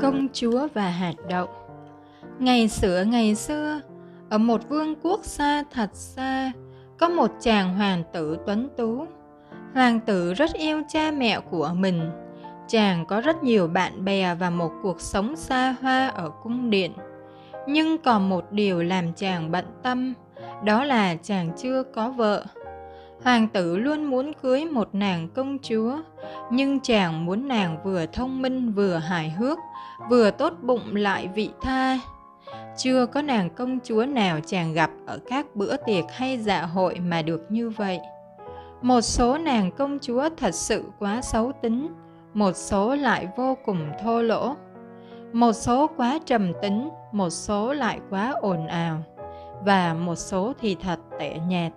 Công chúa và hạt đậu Ngày xưa ngày xưa, ở một vương quốc xa thật xa, có một chàng hoàng tử tuấn tú. Hoàng tử rất yêu cha mẹ của mình. Chàng có rất nhiều bạn bè và một cuộc sống xa hoa ở cung điện. Nhưng còn một điều làm chàng bận tâm, đó là chàng chưa có vợ. Hoàng tử luôn muốn cưới một nàng công chúa, nhưng chàng muốn nàng vừa thông minh vừa hài hước, vừa tốt bụng lại vị tha. Chưa có nàng công chúa nào chàng gặp ở các bữa tiệc hay dạ hội mà được như vậy. Một số nàng công chúa thật sự quá xấu tính, một số lại vô cùng thô lỗ. Một số quá trầm tính, một số lại quá ồn ào, và một số thì thật tệ nhạt.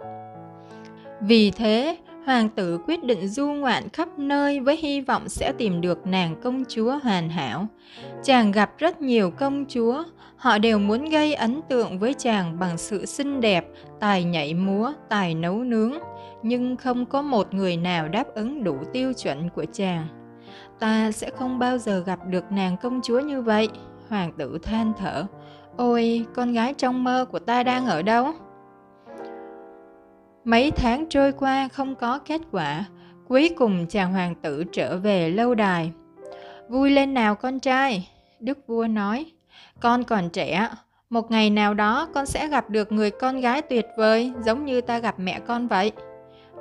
Vì thế, hoàng tử quyết định du ngoạn khắp nơi với hy vọng sẽ tìm được nàng công chúa hoàn hảo. Chàng gặp rất nhiều công chúa, họ đều muốn gây ấn tượng với chàng bằng sự xinh đẹp, tài nhảy múa, tài nấu nướng, nhưng không có một người nào đáp ứng đủ tiêu chuẩn của chàng. Ta sẽ không bao giờ gặp được nàng công chúa như vậy, hoàng tử than thở. Ôi, con gái trong mơ của ta đang ở đâu? Mấy tháng trôi qua không có kết quả, cuối cùng chàng hoàng tử trở về lâu đài. Vui lên nào con trai, đức vua nói. Con còn trẻ, một ngày nào đó con sẽ gặp được người con gái tuyệt vời giống như ta gặp mẹ con vậy.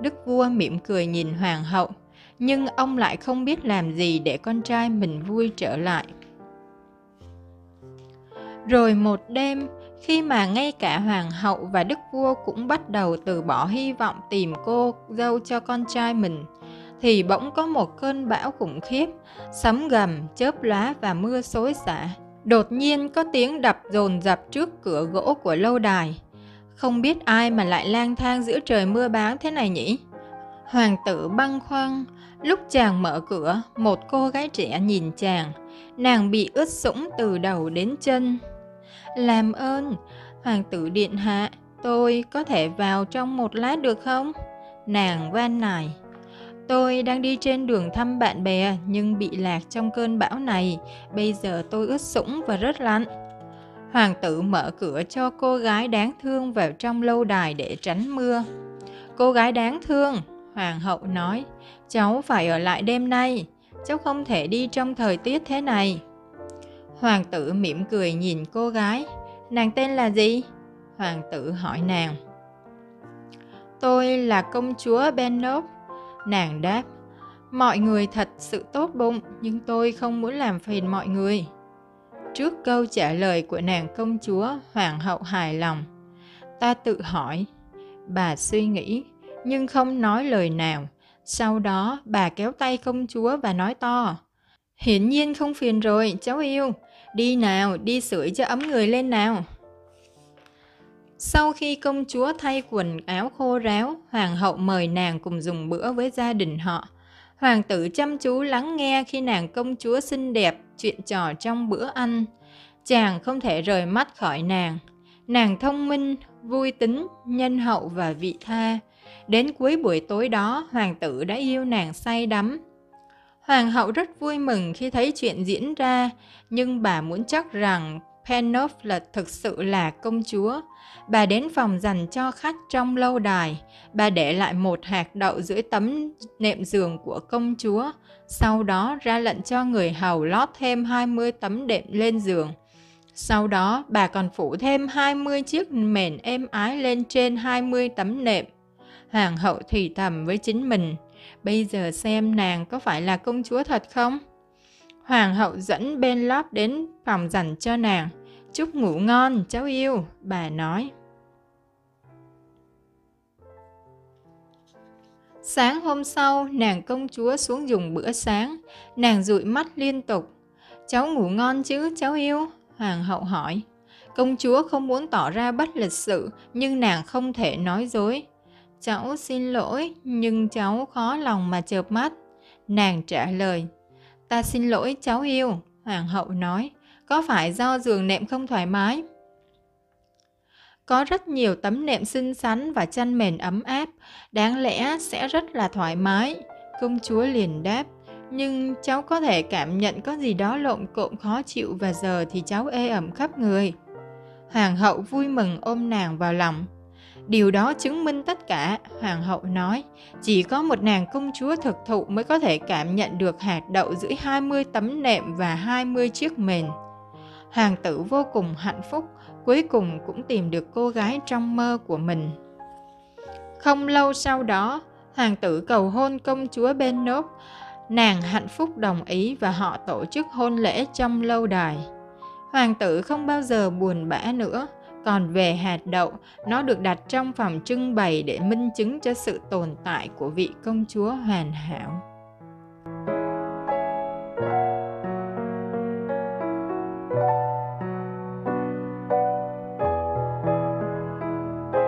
Đức vua mỉm cười nhìn hoàng hậu, nhưng ông lại không biết làm gì để con trai mình vui trở lại. Rồi một đêm, khi mà ngay cả hoàng hậu và đức vua cũng bắt đầu từ bỏ hy vọng tìm cô dâu cho con trai mình, thì bỗng có một cơn bão khủng khiếp, sấm gầm, chớp lá và mưa xối xả. Đột nhiên có tiếng đập dồn dập trước cửa gỗ của lâu đài. Không biết ai mà lại lang thang giữa trời mưa báo thế này nhỉ? Hoàng tử băng khoăn, lúc chàng mở cửa, một cô gái trẻ nhìn chàng, nàng bị ướt sũng từ đầu đến chân làm ơn, hoàng tử điện hạ, tôi có thể vào trong một lát được không? Nàng van nài. Tôi đang đi trên đường thăm bạn bè nhưng bị lạc trong cơn bão này. Bây giờ tôi ướt sũng và rất lạnh. Hoàng tử mở cửa cho cô gái đáng thương vào trong lâu đài để tránh mưa. Cô gái đáng thương, hoàng hậu nói, cháu phải ở lại đêm nay. Cháu không thể đi trong thời tiết thế này. Hoàng tử mỉm cười nhìn cô gái. Nàng tên là gì? Hoàng tử hỏi nàng. Tôi là công chúa Benop. Nàng đáp. Mọi người thật sự tốt bụng, nhưng tôi không muốn làm phiền mọi người. Trước câu trả lời của nàng công chúa, hoàng hậu hài lòng. Ta tự hỏi. Bà suy nghĩ, nhưng không nói lời nào. Sau đó, bà kéo tay công chúa và nói to. Hiển nhiên không phiền rồi, cháu yêu. Đi nào, đi sưởi cho ấm người lên nào. Sau khi công chúa thay quần áo khô ráo, hoàng hậu mời nàng cùng dùng bữa với gia đình họ. Hoàng tử chăm chú lắng nghe khi nàng công chúa xinh đẹp chuyện trò trong bữa ăn. Chàng không thể rời mắt khỏi nàng. Nàng thông minh, vui tính, nhân hậu và vị tha. Đến cuối buổi tối đó, hoàng tử đã yêu nàng say đắm. Hoàng hậu rất vui mừng khi thấy chuyện diễn ra, nhưng bà muốn chắc rằng Penov là thực sự là công chúa. Bà đến phòng dành cho khách trong lâu đài. Bà để lại một hạt đậu dưới tấm nệm giường của công chúa. Sau đó ra lệnh cho người hầu lót thêm 20 tấm đệm lên giường. Sau đó bà còn phủ thêm 20 chiếc mền êm ái lên trên 20 tấm nệm. Hoàng hậu thì thầm với chính mình – Bây giờ xem nàng có phải là công chúa thật không? Hoàng hậu dẫn bên Lóp đến phòng dành cho nàng. Chúc ngủ ngon, cháu yêu, bà nói. Sáng hôm sau, nàng công chúa xuống dùng bữa sáng. Nàng dụi mắt liên tục. Cháu ngủ ngon chứ, cháu yêu? Hoàng hậu hỏi. Công chúa không muốn tỏ ra bất lịch sự, nhưng nàng không thể nói dối. Cháu xin lỗi, nhưng cháu khó lòng mà chợp mắt. Nàng trả lời, ta xin lỗi cháu yêu, hoàng hậu nói, có phải do giường nệm không thoải mái? Có rất nhiều tấm nệm xinh xắn và chăn mền ấm áp, đáng lẽ sẽ rất là thoải mái. Công chúa liền đáp, nhưng cháu có thể cảm nhận có gì đó lộn cộn khó chịu và giờ thì cháu ê ẩm khắp người. Hoàng hậu vui mừng ôm nàng vào lòng. Điều đó chứng minh tất cả, hoàng hậu nói. Chỉ có một nàng công chúa thực thụ mới có thể cảm nhận được hạt đậu giữa 20 tấm nệm và 20 chiếc mền. Hoàng tử vô cùng hạnh phúc, cuối cùng cũng tìm được cô gái trong mơ của mình. Không lâu sau đó, hoàng tử cầu hôn công chúa bên Nốt. Nàng hạnh phúc đồng ý và họ tổ chức hôn lễ trong lâu đài. Hoàng tử không bao giờ buồn bã nữa còn về hạt đậu, nó được đặt trong phòng trưng bày để minh chứng cho sự tồn tại của vị công chúa hoàn hảo.